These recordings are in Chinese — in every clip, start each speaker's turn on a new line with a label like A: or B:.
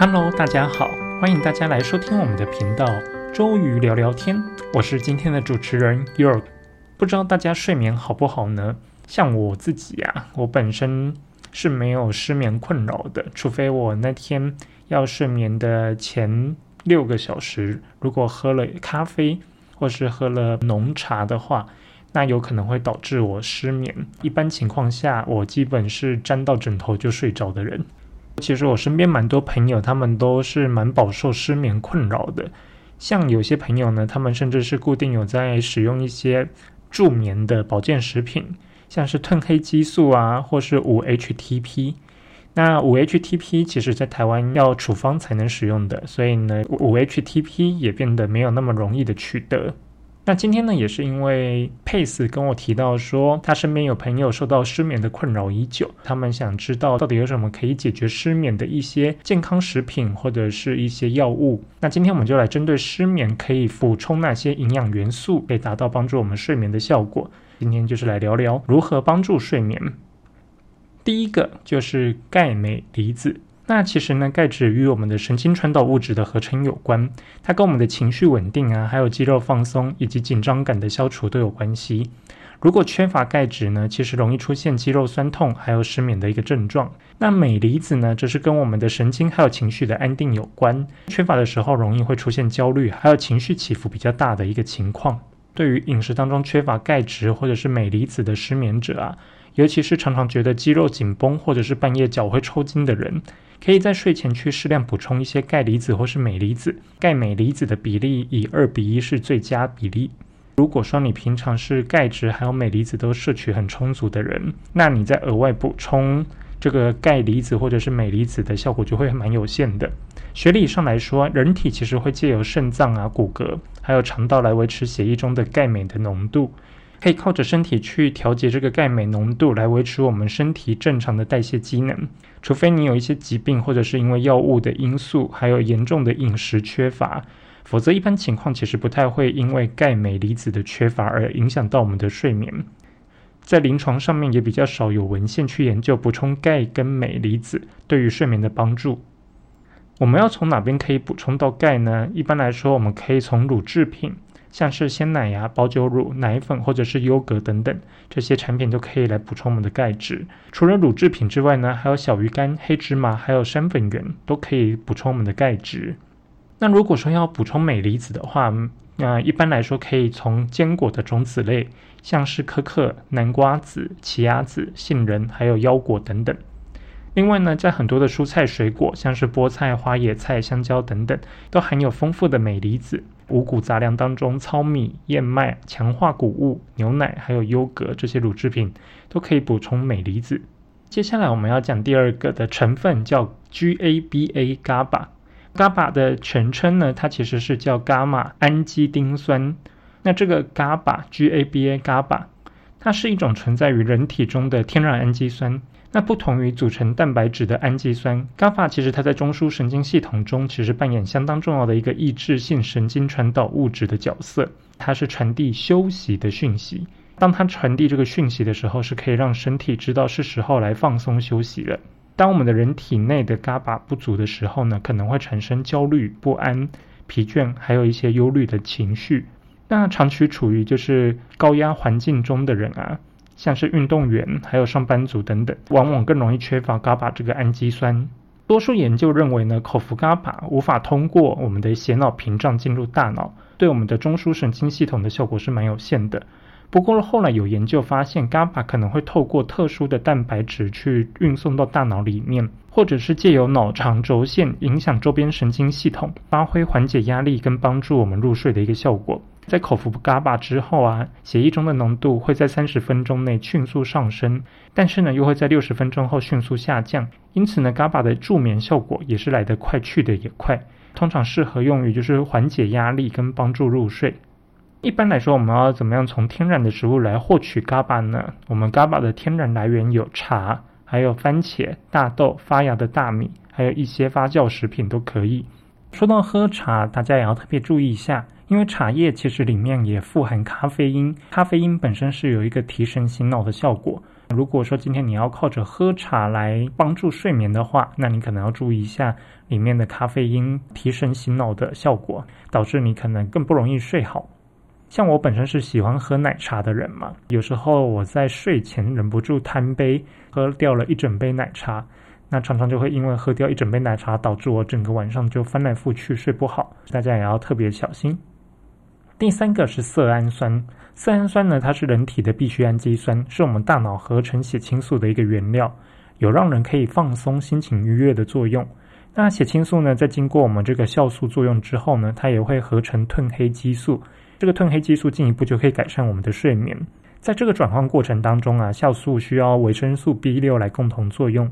A: Hello，大家好，欢迎大家来收听我们的频道周瑜聊聊天，我是今天的主持人 York。不知道大家睡眠好不好呢？像我自己啊，我本身是没有失眠困扰的，除非我那天要睡眠的前六个小时，如果喝了咖啡或是喝了浓茶的话，那有可能会导致我失眠。一般情况下，我基本是沾到枕头就睡着的人。其实我身边蛮多朋友，他们都是蛮饱受失眠困扰的。像有些朋友呢，他们甚至是固定有在使用一些助眠的保健食品，像是褪黑激素啊，或是五 HTP。那五 HTP 其实在台湾要处方才能使用的，所以呢，五 HTP 也变得没有那么容易的取得。那今天呢，也是因为佩斯跟我提到说，他身边有朋友受到失眠的困扰已久，他们想知道到底有什么可以解决失眠的一些健康食品或者是一些药物。那今天我们就来针对失眠可以补充那些营养元素，可以达到帮助我们睡眠的效果。今天就是来聊聊如何帮助睡眠。第一个就是钙镁离子。那其实呢，钙质与我们的神经传导物质的合成有关，它跟我们的情绪稳定啊，还有肌肉放松以及紧张感的消除都有关系。如果缺乏钙质呢，其实容易出现肌肉酸痛，还有失眠的一个症状。那镁离子呢，则是跟我们的神经还有情绪的安定有关，缺乏的时候容易会出现焦虑，还有情绪起伏比较大的一个情况。对于饮食当中缺乏钙质或者是镁离子的失眠者啊，尤其是常常觉得肌肉紧绷或者是半夜脚会抽筋的人。可以在睡前去适量补充一些钙离子或是镁离子，钙镁离子的比例以二比一是最佳比例。如果说你平常是钙质还有镁离子都摄取很充足的人，那你在额外补充这个钙离子或者是镁离子的效果就会蛮有限的。学理上来说，人体其实会借由肾脏啊、骨骼还有肠道来维持血液中的钙镁的浓度。可以靠着身体去调节这个钙镁浓度，来维持我们身体正常的代谢机能。除非你有一些疾病，或者是因为药物的因素，还有严重的饮食缺乏，否则一般情况其实不太会因为钙镁离子的缺乏而影响到我们的睡眠。在临床上面也比较少有文献去研究补充钙跟镁离子对于睡眠的帮助。我们要从哪边可以补充到钙呢？一般来说，我们可以从乳制品。像是鲜奶呀、保酒乳、奶粉或者是优格等等这些产品都可以来补充我们的钙质。除了乳制品之外呢，还有小鱼干、黑芝麻还有山粉圆都可以补充我们的钙质。那如果说要补充镁离子的话，那一般来说可以从坚果的种子类，像是可可、南瓜子、奇亚籽、杏仁还有腰果等等。另外呢，在很多的蔬菜水果，像是菠菜、花野菜、香蕉等等，都含有丰富的镁离子。五谷杂粮当中，糙米、燕麦、强化谷物、牛奶还有优格这些乳制品都可以补充镁离子。接下来我们要讲第二个的成分，叫 GABA。GABA 的全称呢，它其实是叫伽马氨基丁酸。那这个 GABA，GABA，GABA，它是一种存在于人体中的天然氨基酸。那不同于组成蛋白质的氨基酸，GABA 其实它在中枢神经系统中其实扮演相当重要的一个抑制性神经传导物质的角色。它是传递休息的讯息。当它传递这个讯息的时候，是可以让身体知道是时候来放松休息了。当我们的人体内的 GABA 不足的时候呢，可能会产生焦虑、不安、疲倦，还有一些忧虑的情绪。那长期处于就是高压环境中的人啊。像是运动员，还有上班族等等，往往更容易缺乏 GABA 这个氨基酸。多数研究认为呢，口服 GABA 无法通过我们的血脑屏障进入大脑，对我们的中枢神经系统的效果是蛮有限的。不过后来有研究发现，GABA 可能会透过特殊的蛋白质去运送到大脑里面，或者是借由脑肠轴线影响周边神经系统，发挥缓解压力跟帮助我们入睡的一个效果。在口服 GABA 之后啊，血液中的浓度会在三十分钟内迅速上升，但是呢，又会在六十分钟后迅速下降。因此呢，GABA 的助眠效果也是来得快，去的也快。通常适合用于就是缓解压力跟帮助入睡。一般来说，我们要怎么样从天然的食物来获取 GABA 呢？我们 GABA 的天然来源有茶，还有番茄、大豆、发芽的大米，还有一些发酵食品都可以。说到喝茶，大家也要特别注意一下。因为茶叶其实里面也富含咖啡因，咖啡因本身是有一个提神醒脑的效果。如果说今天你要靠着喝茶来帮助睡眠的话，那你可能要注意一下里面的咖啡因提神醒脑的效果，导致你可能更不容易睡好。像我本身是喜欢喝奶茶的人嘛，有时候我在睡前忍不住贪杯，喝掉了一整杯奶茶，那常常就会因为喝掉一整杯奶茶，导致我整个晚上就翻来覆去睡不好。大家也要特别小心。第三个是色氨酸，色氨酸呢，它是人体的必需氨基酸，是我们大脑合成血清素的一个原料，有让人可以放松、心情愉悦的作用。那血清素呢，在经过我们这个酵素作用之后呢，它也会合成褪黑激素。这个褪黑激素进一步就可以改善我们的睡眠。在这个转换过程当中啊，酵素需要维生素 B 六来共同作用，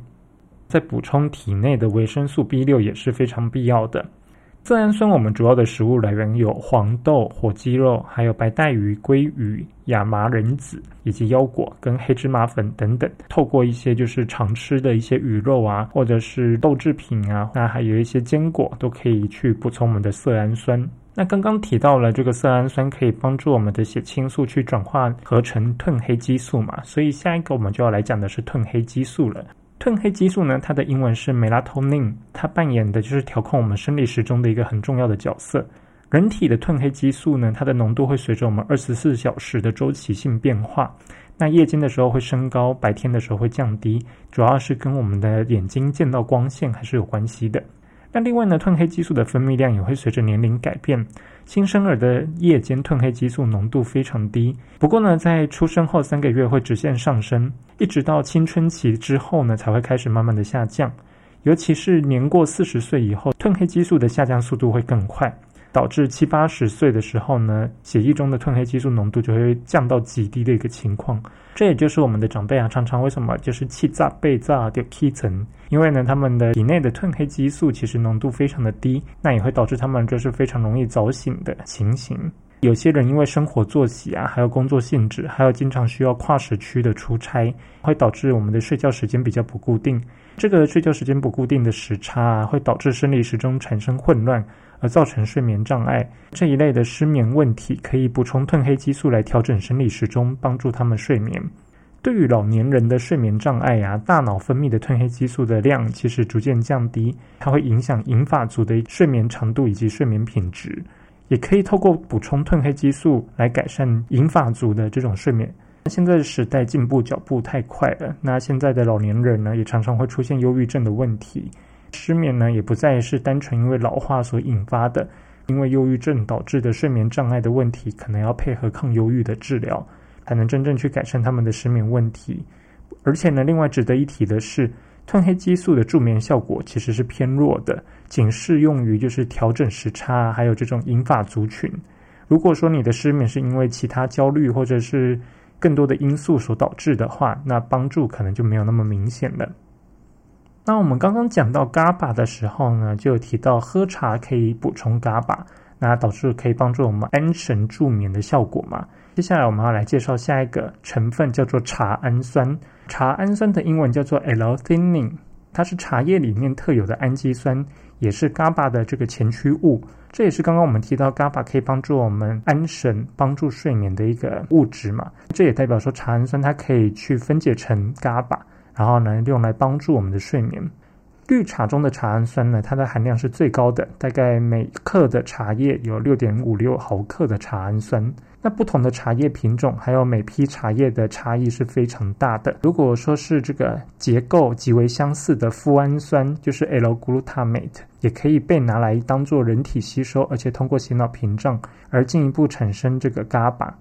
A: 在补充体内的维生素 B 六也是非常必要的。色氨酸我们主要的食物来源有黄豆、火鸡肉，还有白带鱼、鲑鱼、亚麻仁籽以及腰果跟黑芝麻粉等等。透过一些就是常吃的一些鱼肉啊，或者是豆制品啊，那还有一些坚果都可以去补充我们的色氨酸。那刚刚提到了这个色氨酸可以帮助我们的血清素去转化合成褪黑激素嘛，所以下一个我们就要来讲的是褪黑激素了。褪黑激素呢，它的英文是 melatonin，它扮演的就是调控我们生理时钟的一个很重要的角色。人体的褪黑激素呢，它的浓度会随着我们二十四小时的周期性变化，那夜间的时候会升高，白天的时候会降低，主要是跟我们的眼睛见到光线还是有关系的。那另外呢，褪黑激素的分泌量也会随着年龄改变。新生儿的夜间褪黑激素浓度非常低，不过呢，在出生后三个月会直线上升，一直到青春期之后呢，才会开始慢慢的下降。尤其是年过四十岁以后，褪黑激素的下降速度会更快。导致七八十岁的时候呢，血液中的褪黑激素浓度就会降到极低的一个情况。这也就是我们的长辈啊，常常为什么就是气炸、被炸、掉气层，因为呢，他们的体内的褪黑激素其实浓度非常的低，那也会导致他们就是非常容易早醒的情形。有些人因为生活作息啊，还有工作性质，还有经常需要跨时区的出差，会导致我们的睡觉时间比较不固定。这个睡觉时间不固定的时差啊，会导致生理时钟产生混乱。而造成睡眠障碍这一类的失眠问题，可以补充褪黑激素来调整生理时钟，帮助他们睡眠。对于老年人的睡眠障碍呀，大脑分泌的褪黑激素的量其实逐渐降低，它会影响银发族的睡眠长度以及睡眠品质。也可以透过补充褪黑激素来改善银发族的这种睡眠。现在的时代进步脚步太快了，那现在的老年人呢，也常常会出现忧郁症的问题。失眠呢，也不再是单纯因为老化所引发的，因为忧郁症导致的睡眠障碍的问题，可能要配合抗忧郁的治疗，才能真正去改善他们的失眠问题。而且呢，另外值得一提的是，褪黑激素的助眠效果其实是偏弱的，仅适用于就是调整时差，还有这种银发族群。如果说你的失眠是因为其他焦虑或者是更多的因素所导致的话，那帮助可能就没有那么明显了。那我们刚刚讲到 GABA 的时候呢，就有提到喝茶可以补充 GABA，那导致可以帮助我们安神助眠的效果嘛。接下来我们要来介绍下一个成分，叫做茶氨酸。茶氨酸的英文叫做 L-theanine，它是茶叶里面特有的氨基酸，也是 GABA 的这个前驱物。这也是刚刚我们提到 GABA 可以帮助我们安神、帮助睡眠的一个物质嘛。这也代表说茶氨酸它可以去分解成 GABA。然后呢，用来帮助我们的睡眠。绿茶中的茶氨酸呢，它的含量是最高的，大概每克的茶叶有六点五六毫克的茶氨酸。那不同的茶叶品种，还有每批茶叶的差异是非常大的。如果说是这个结构极为相似的富氨酸，就是 L-glutamate，也可以被拿来当做人体吸收，而且通过血脑屏障而进一步产生这个 GABA。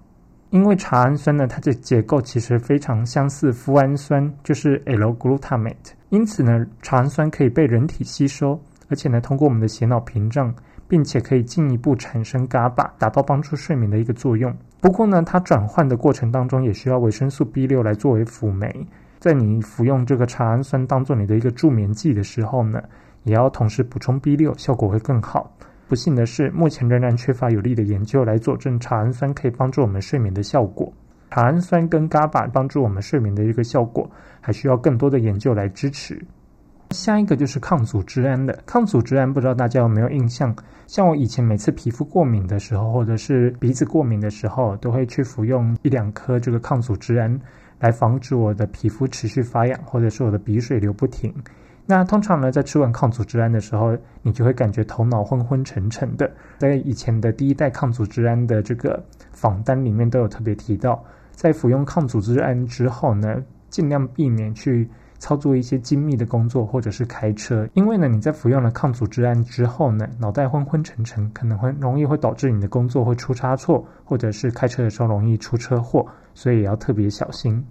A: 因为茶氨酸呢，它的结构其实非常相似富氨酸，就是 L-glutamate，因此呢，茶氨酸可以被人体吸收，而且呢，通过我们的血脑屏障，并且可以进一步产生 GABA，达到帮助睡眠的一个作用。不过呢，它转换的过程当中也需要维生素 B 六来作为辅酶，在你服用这个茶氨酸当做你的一个助眠剂的时候呢，也要同时补充 B 六，效果会更好。不幸的是，目前仍然缺乏有力的研究来佐证茶氨酸可以帮助我们睡眠的效果。茶氨酸跟 GABA 帮助我们睡眠的一个效果，还需要更多的研究来支持。下一个就是抗组织胺的，抗组织胺不知道大家有没有印象？像我以前每次皮肤过敏的时候，或者是鼻子过敏的时候，都会去服用一两颗这个抗组织胺，来防止我的皮肤持续发痒，或者是我的鼻水流不停。那通常呢，在吃完抗组织胺的时候，你就会感觉头脑昏昏沉沉的。在以前的第一代抗组织胺的这个访单里面都有特别提到，在服用抗组织胺之后呢，尽量避免去操作一些精密的工作或者是开车，因为呢，你在服用了抗组织胺之后呢，脑袋昏昏沉沉，可能会容易会导致你的工作会出差错，或者是开车的时候容易出车祸，所以也要特别小心。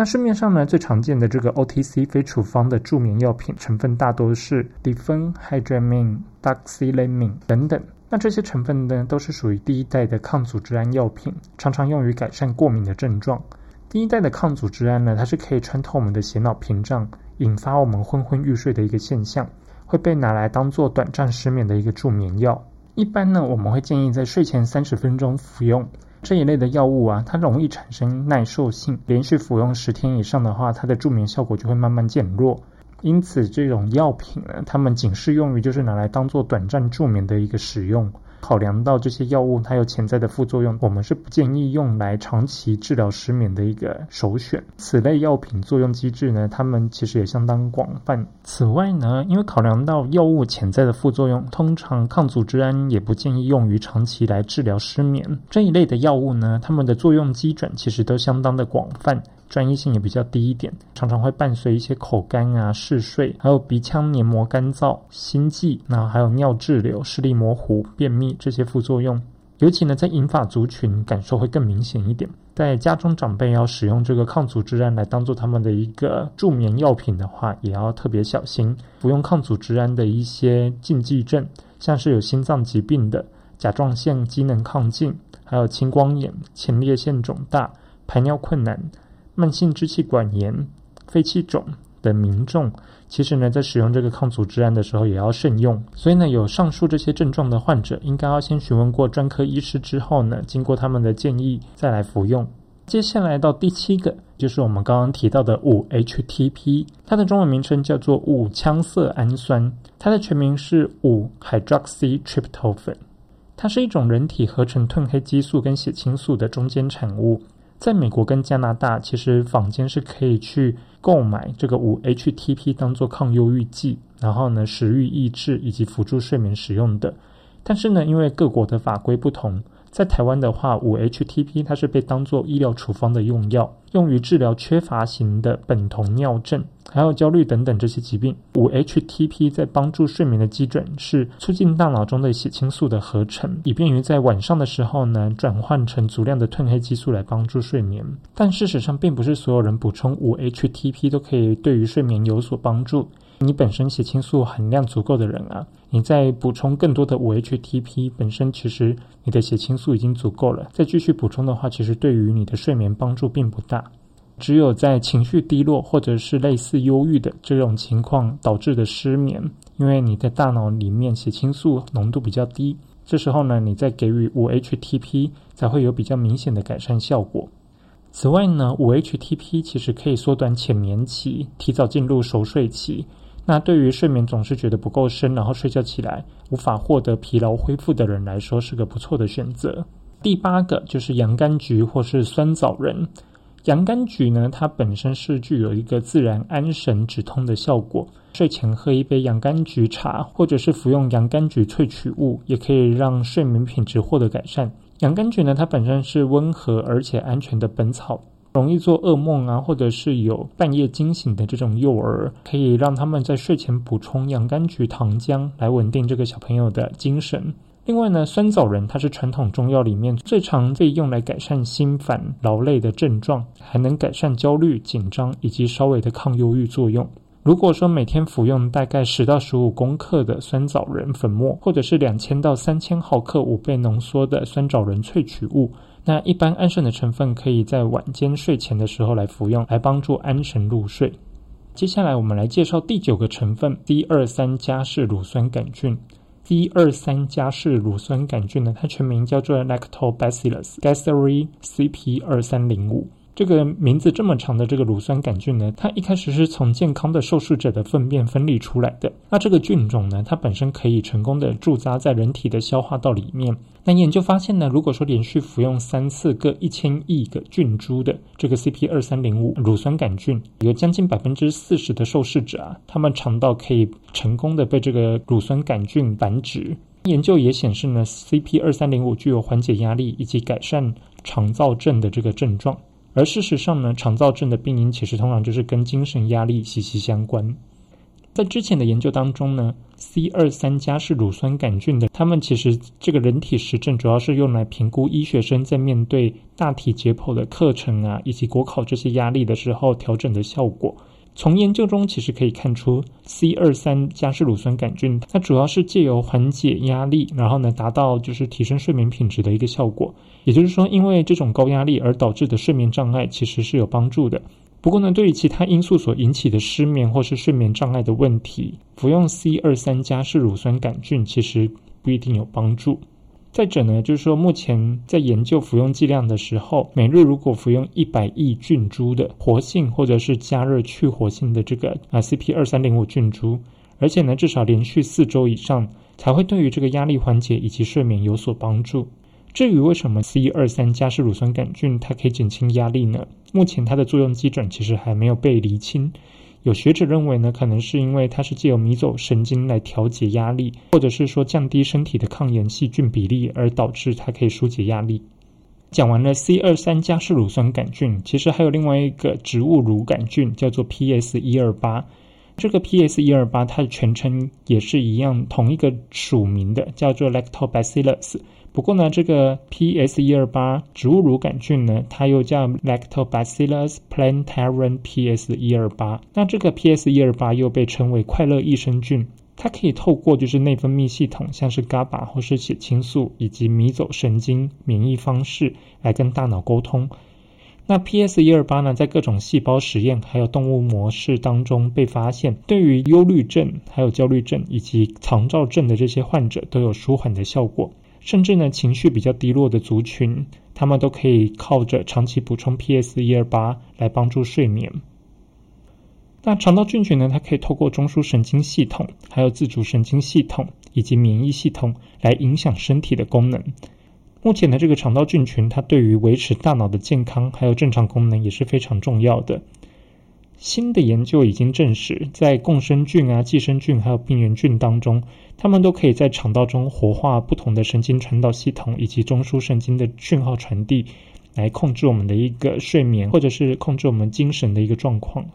A: 那市面上呢最常见的这个 OTC 非处方的助眠药品成分大多是 d i f e n h y d r a m i n e、doxylamine 等等。那这些成分呢都是属于第一代的抗组织胺药品，常常用于改善过敏的症状。第一代的抗组织胺呢，它是可以穿透我们的血脑屏障，引发我们昏昏欲睡的一个现象，会被拿来当做短暂失眠的一个助眠药。一般呢，我们会建议在睡前三十分钟服用。这一类的药物啊，它容易产生耐受性，连续服用十天以上的话，它的助眠效果就会慢慢减弱。因此，这种药品呢，它们仅适用于就是拿来当做短暂助眠的一个使用。考量到这些药物它有潜在的副作用，我们是不建议用来长期治疗失眠的一个首选。此类药品作用机制呢，它们其实也相当广泛。此外呢，因为考量到药物潜在的副作用，通常抗组织胺也不建议用于长期来治疗失眠。这一类的药物呢，它们的作用机转其实都相当的广泛。专业性也比较低一点，常常会伴随一些口干啊、嗜睡，还有鼻腔黏膜干燥、心悸，那还有尿滞留、视力模糊、便秘这些副作用。尤其呢，在银发族群感受会更明显一点。在家中长辈要使用这个抗组织胺来当做他们的一个助眠药品的话，也要特别小心。服用抗组织胺的一些禁忌症，像是有心脏疾病的、甲状腺机能亢进，还有青光眼、前列腺肿大、排尿困难。慢性支气管炎、肺气肿的民众，其实呢，在使用这个抗组织胺的时候也要慎用。所以呢，有上述这些症状的患者，应该要先询问过专科医师之后呢，经过他们的建议再来服用。接下来到第七个，就是我们刚刚提到的五 HTP，它的中文名称叫做五羟色氨酸，它的全名是五 hydroxytryptophan，它是一种人体合成褪黑激素跟血清素的中间产物。在美国跟加拿大，其实坊间是可以去购买这个五 HTP 当做抗忧郁剂，然后呢食欲抑制以及辅助睡眠使用的。但是呢，因为各国的法规不同。在台湾的话，五 HTP 它是被当做医疗处方的用药，用于治疗缺乏型的苯酮尿症，还有焦虑等等这些疾病。五 HTP 在帮助睡眠的基准是促进大脑中的血清素的合成，以便于在晚上的时候呢转换成足量的褪黑激素来帮助睡眠。但事实上，并不是所有人补充五 HTP 都可以对于睡眠有所帮助。你本身血清素含量足够的人啊，你再补充更多的五 HTP，本身其实你的血清素已经足够了。再继续补充的话，其实对于你的睡眠帮助并不大。只有在情绪低落或者是类似忧郁的这种情况导致的失眠，因为你的大脑里面血清素浓度比较低，这时候呢，你再给予五 HTP 才会有比较明显的改善效果。此外呢，五 HTP 其实可以缩短浅眠期，提早进入熟睡期。那对于睡眠总是觉得不够深，然后睡觉起来无法获得疲劳恢复的人来说，是个不错的选择。第八个就是洋甘菊或是酸枣仁。洋甘菊呢，它本身是具有一个自然安神止痛的效果。睡前喝一杯洋甘菊茶，或者是服用洋甘菊萃取物，也可以让睡眠品质获得改善。洋甘菊呢，它本身是温和而且安全的本草。容易做噩梦啊，或者是有半夜惊醒的这种幼儿，可以让他们在睡前补充洋甘菊糖浆，来稳定这个小朋友的精神。另外呢，酸枣仁它是传统中药里面最常被用来改善心烦劳累的症状，还能改善焦虑、紧张以及稍微的抗忧郁作用。如果说每天服用大概十到十五公克的酸枣仁粉末，或者是两千到三千毫克五倍浓缩的酸枣仁萃取物。那一般安神的成分可以在晚间睡前的时候来服用，来帮助安神入睡。接下来我们来介绍第九个成分 D 二三加氏乳酸杆菌。D 二三加氏乳酸杆菌呢，它全名叫做 Lactobacillus gasseri CP 二三零五。这个名字这么长的这个乳酸杆菌呢，它一开始是从健康的受试者的粪便分离出来的。那这个菌种呢，它本身可以成功的驻扎在人体的消化道里面。那研究发现呢，如果说连续服用三次各一千亿个菌株的这个 CP 二三零五乳酸杆菌，有将近百分之四十的受试者啊，他们肠道可以成功的被这个乳酸杆菌繁殖。研究也显示呢，CP 二三零五具有缓解压力以及改善肠燥症的这个症状。而事实上呢，肠燥症的病因其实通常就是跟精神压力息息相关。在之前的研究当中呢，C 二三加是乳酸杆菌的，他们其实这个人体实证主要是用来评估医学生在面对大体解剖的课程啊，以及国考这些压力的时候调整的效果。从研究中其实可以看出，C 二三加是乳酸杆菌，它主要是借由缓解压力，然后呢达到就是提升睡眠品质的一个效果。也就是说，因为这种高压力而导致的睡眠障碍其实是有帮助的。不过呢，对于其他因素所引起的失眠或是睡眠障碍的问题，服用 C 二三加是乳酸杆菌其实不一定有帮助。再者呢，就是说，目前在研究服用剂量的时候，每日如果服用一百亿菌株的活性或者是加热去活性的这个啊 CP 二三零五菌株，而且呢，至少连续四周以上，才会对于这个压力缓解以及睡眠有所帮助。至于为什么 C 二三加是乳酸杆菌它可以减轻压力呢？目前它的作用基准其实还没有被厘清。有学者认为呢，可能是因为它是借由迷走神经来调节压力，或者是说降低身体的抗炎细菌比例，而导致它可以疏解压力。讲完了 C 二三加是乳酸杆菌，其实还有另外一个植物乳杆菌，叫做 PS 一二八。这个 PS 一二八它的全称也是一样，同一个属名的，叫做 Lactobacillus。不过呢，这个 PS 一二八植物乳杆菌呢，它又叫 Lactobacillus plantarum PS 一二八。那这个 PS 一二八又被称为快乐益生菌，它可以透过就是内分泌系统，像是 GABA 或是血清素以及迷走神经免疫方式来跟大脑沟通。那 PS 一二八呢，在各种细胞实验还有动物模式当中被发现，对于忧虑症、还有焦虑症以及肠燥症的这些患者都有舒缓的效果。甚至呢，情绪比较低落的族群，他们都可以靠着长期补充 PS 一二八来帮助睡眠。那肠道菌群呢，它可以透过中枢神经系统、还有自主神经系统以及免疫系统来影响身体的功能。目前的这个肠道菌群，它对于维持大脑的健康还有正常功能也是非常重要的。新的研究已经证实，在共生菌啊、寄生菌还有病原菌当中，它们都可以在肠道中活化不同的神经传导系统以及中枢神经的讯号传递，来控制我们的一个睡眠或者是控制我们精神的一个状况。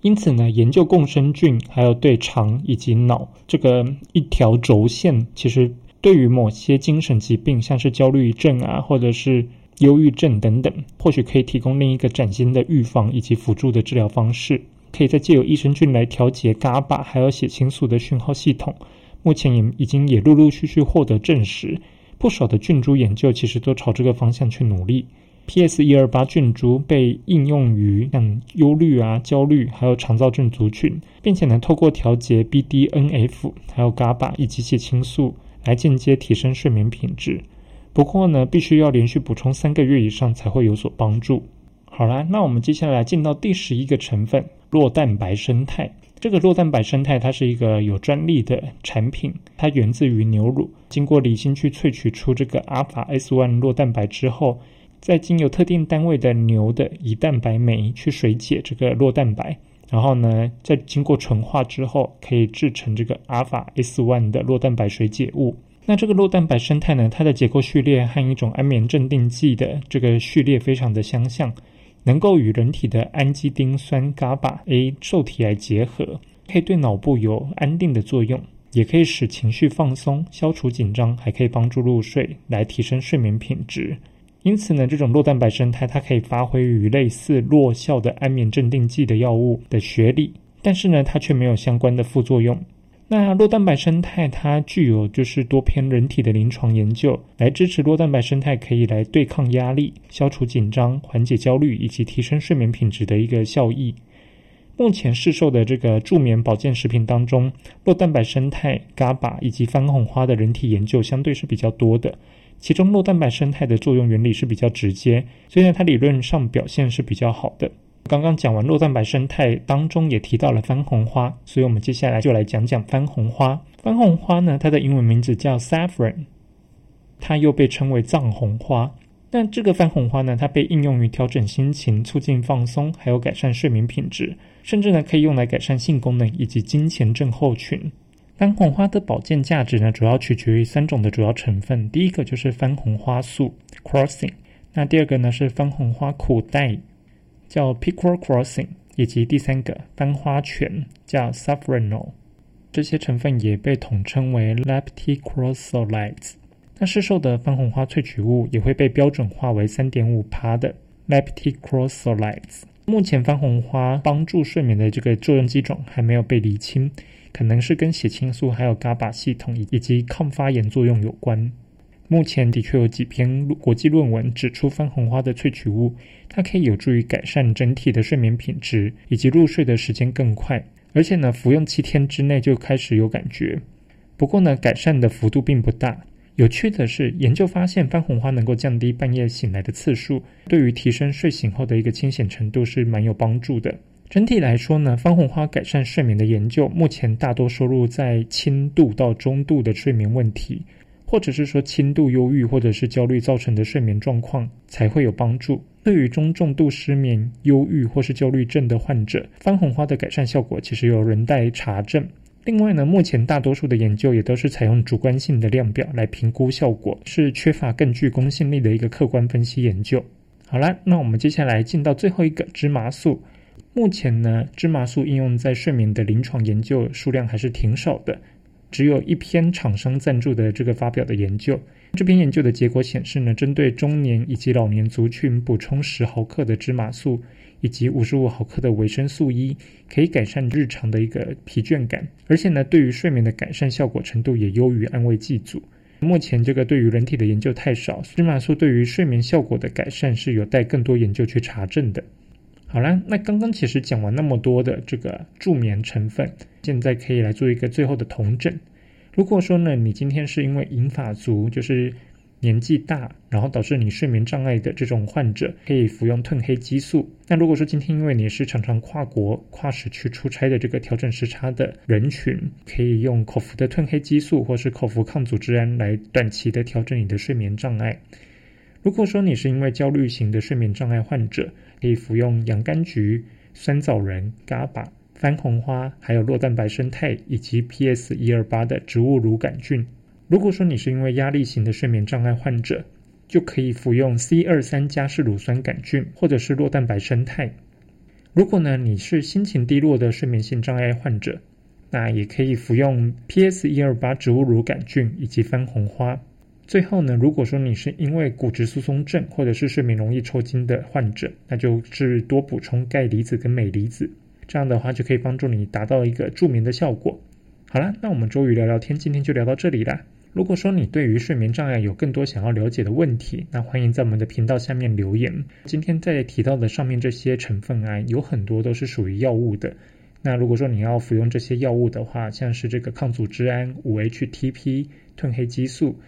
A: 因此呢，研究共生菌还有对肠以及脑这个一条轴线，其实对于某些精神疾病，像是焦虑症啊，或者是。忧郁症等等，或许可以提供另一个崭新的预防以及辅助的治疗方式。可以再借由益生菌来调节 GABA 还有血清素的讯号系统。目前也已经也陆陆续续获得证实，不少的菌株研究其实都朝这个方向去努力。PS 一二八菌株被应用于像忧虑啊、焦虑还有肠燥症族群，并且能透过调节 BDNF 还有 GABA 以及血清素来间接提升睡眠品质。不过呢，必须要连续补充三个月以上才会有所帮助。好啦，那我们接下来进到第十一个成分——酪蛋白生态。这个酪蛋白生态它是一个有专利的产品，它源自于牛乳，经过离心去萃取出这个阿尔法 S one 酪蛋白之后，再经由特定单位的牛的胰蛋白酶去水解这个酪蛋白，然后呢，再经过纯化之后，可以制成这个阿尔法 S one 的酪蛋白水解物。那这个酪蛋白生态呢，它的结构序列和一种安眠镇定剂的这个序列非常的相像，能够与人体的氨基丁酸 GABA 受体来结合，可以对脑部有安定的作用，也可以使情绪放松、消除紧张，还可以帮助入睡，来提升睡眠品质。因此呢，这种酪蛋白生态它可以发挥于类似弱效的安眠镇定剂的药物的学理，但是呢，它却没有相关的副作用。那酪蛋白生态它具有就是多篇人体的临床研究，来支持酪蛋白生态可以来对抗压力、消除紧张、缓解焦虑以及提升睡眠品质的一个效益。目前市售的这个助眠保健食品当中，酪蛋白生态、GABA 以及番红花的人体研究相对是比较多的。其中酪蛋白生态的作用原理是比较直接，所以呢，它理论上表现是比较好的。刚刚讲完酪蛋白生态当中也提到了番红花，所以我们接下来就来讲讲番红花。番红花呢，它的英文名字叫 saffron，它又被称为藏红花。那这个番红花呢，它被应用于调整心情、促进放松，还有改善睡眠品质，甚至呢可以用来改善性功能以及金钱症候群。番红花的保健价值呢，主要取决于三种的主要成分，第一个就是番红花素 （crossing），那第二个呢是番红花苦带。叫 picro crossing，以及第三个番花醛叫 Saffrono 这些成分也被统称为 lepticrosolides。那市售的番红花萃取物也会被标准化为三点五帕的 lepticrosolides。目前番红花帮助睡眠的这个作用机种还没有被厘清，可能是跟血清素还有 GABA 系统以及抗发炎作用有关。目前的确有几篇国际论文指出，番红花的萃取物，它可以有助于改善整体的睡眠品质，以及入睡的时间更快。而且呢，服用七天之内就开始有感觉。不过呢，改善的幅度并不大。有趣的是，研究发现番红花能够降低半夜醒来的次数，对于提升睡醒后的一个清醒程度是蛮有帮助的。整体来说呢，番红花改善睡眠的研究，目前大多收入在轻度到中度的睡眠问题。或者是说轻度忧郁或者是焦虑造成的睡眠状况才会有帮助。对于中重度失眠、忧郁或是焦虑症的患者，番红花的改善效果其实有人待查证。另外呢，目前大多数的研究也都是采用主观性的量表来评估效果，是缺乏更具公信力的一个客观分析研究。好了，那我们接下来进到最后一个芝麻素。目前呢，芝麻素应用在睡眠的临床研究数量还是挺少的。只有一篇厂商赞助的这个发表的研究，这篇研究的结果显示呢，针对中年以及老年族群补充十毫克的芝麻素以及五十五毫克的维生素 E，可以改善日常的一个疲倦感，而且呢，对于睡眠的改善效果程度也优于安慰剂组。目前这个对于人体的研究太少，芝麻素对于睡眠效果的改善是有待更多研究去查证的。好了，那刚刚其实讲完那么多的这个助眠成分，现在可以来做一个最后的同诊。如果说呢，你今天是因为银发族，就是年纪大，然后导致你睡眠障碍的这种患者，可以服用褪黑激素。那如果说今天因为你是常常跨国、跨时区出差的这个调整时差的人群，可以用口服的褪黑激素或是口服抗组织胺来短期的调整你的睡眠障碍。如果说你是因为焦虑型的睡眠障碍患者，可以服用洋甘菊、酸枣仁、GABA、番红花，还有酪蛋白生态以及 PS 一二八的植物乳杆菌。如果说你是因为压力型的睡眠障碍患者，就可以服用 C 二三加氏乳酸杆菌或者是酪蛋白生态。如果呢你是心情低落的睡眠性障碍患者，那也可以服用 PS 一二八植物乳杆菌以及番红花。最后呢，如果说你是因为骨质疏松症或者是睡眠容易抽筋的患者，那就是多补充钙离子跟镁离子，这样的话就可以帮助你达到一个助眠的效果。好了，那我们周瑜聊聊天，今天就聊到这里啦。如果说你对于睡眠障碍有更多想要了解的问题，那欢迎在我们的频道下面留言。今天在提到的上面这些成分啊，有很多都是属于药物的。那如果说你要服用这些药物的话，像是这个抗组织胺、五 HTP、褪黑激素。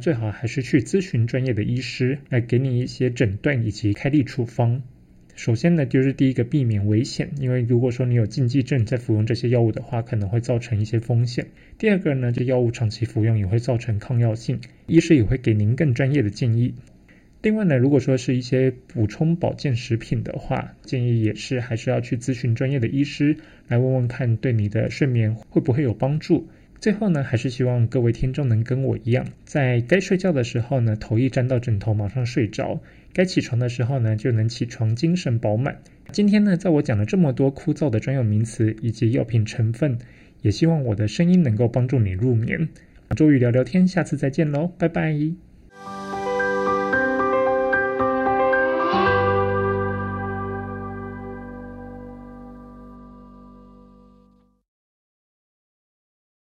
A: 最好还是去咨询专业的医师来给你一些诊断以及开立处方。首先呢，就是第一个避免危险，因为如果说你有禁忌症在服用这些药物的话，可能会造成一些风险。第二个呢，这药物长期服用也会造成抗药性，医师也会给您更专业的建议。另外呢，如果说是一些补充保健食品的话，建议也是还是要去咨询专业的医师来问问看，对你的睡眠会不会有帮助。最后呢，还是希望各位听众能跟我一样，在该睡觉的时候呢，头一沾到枕头马上睡着；该起床的时候呢，就能起床，精神饱满。今天呢，在我讲了这么多枯燥的专有名词以及药品成分，也希望我的声音能够帮助你入眠。周瑜聊聊天，下次再见喽，拜拜。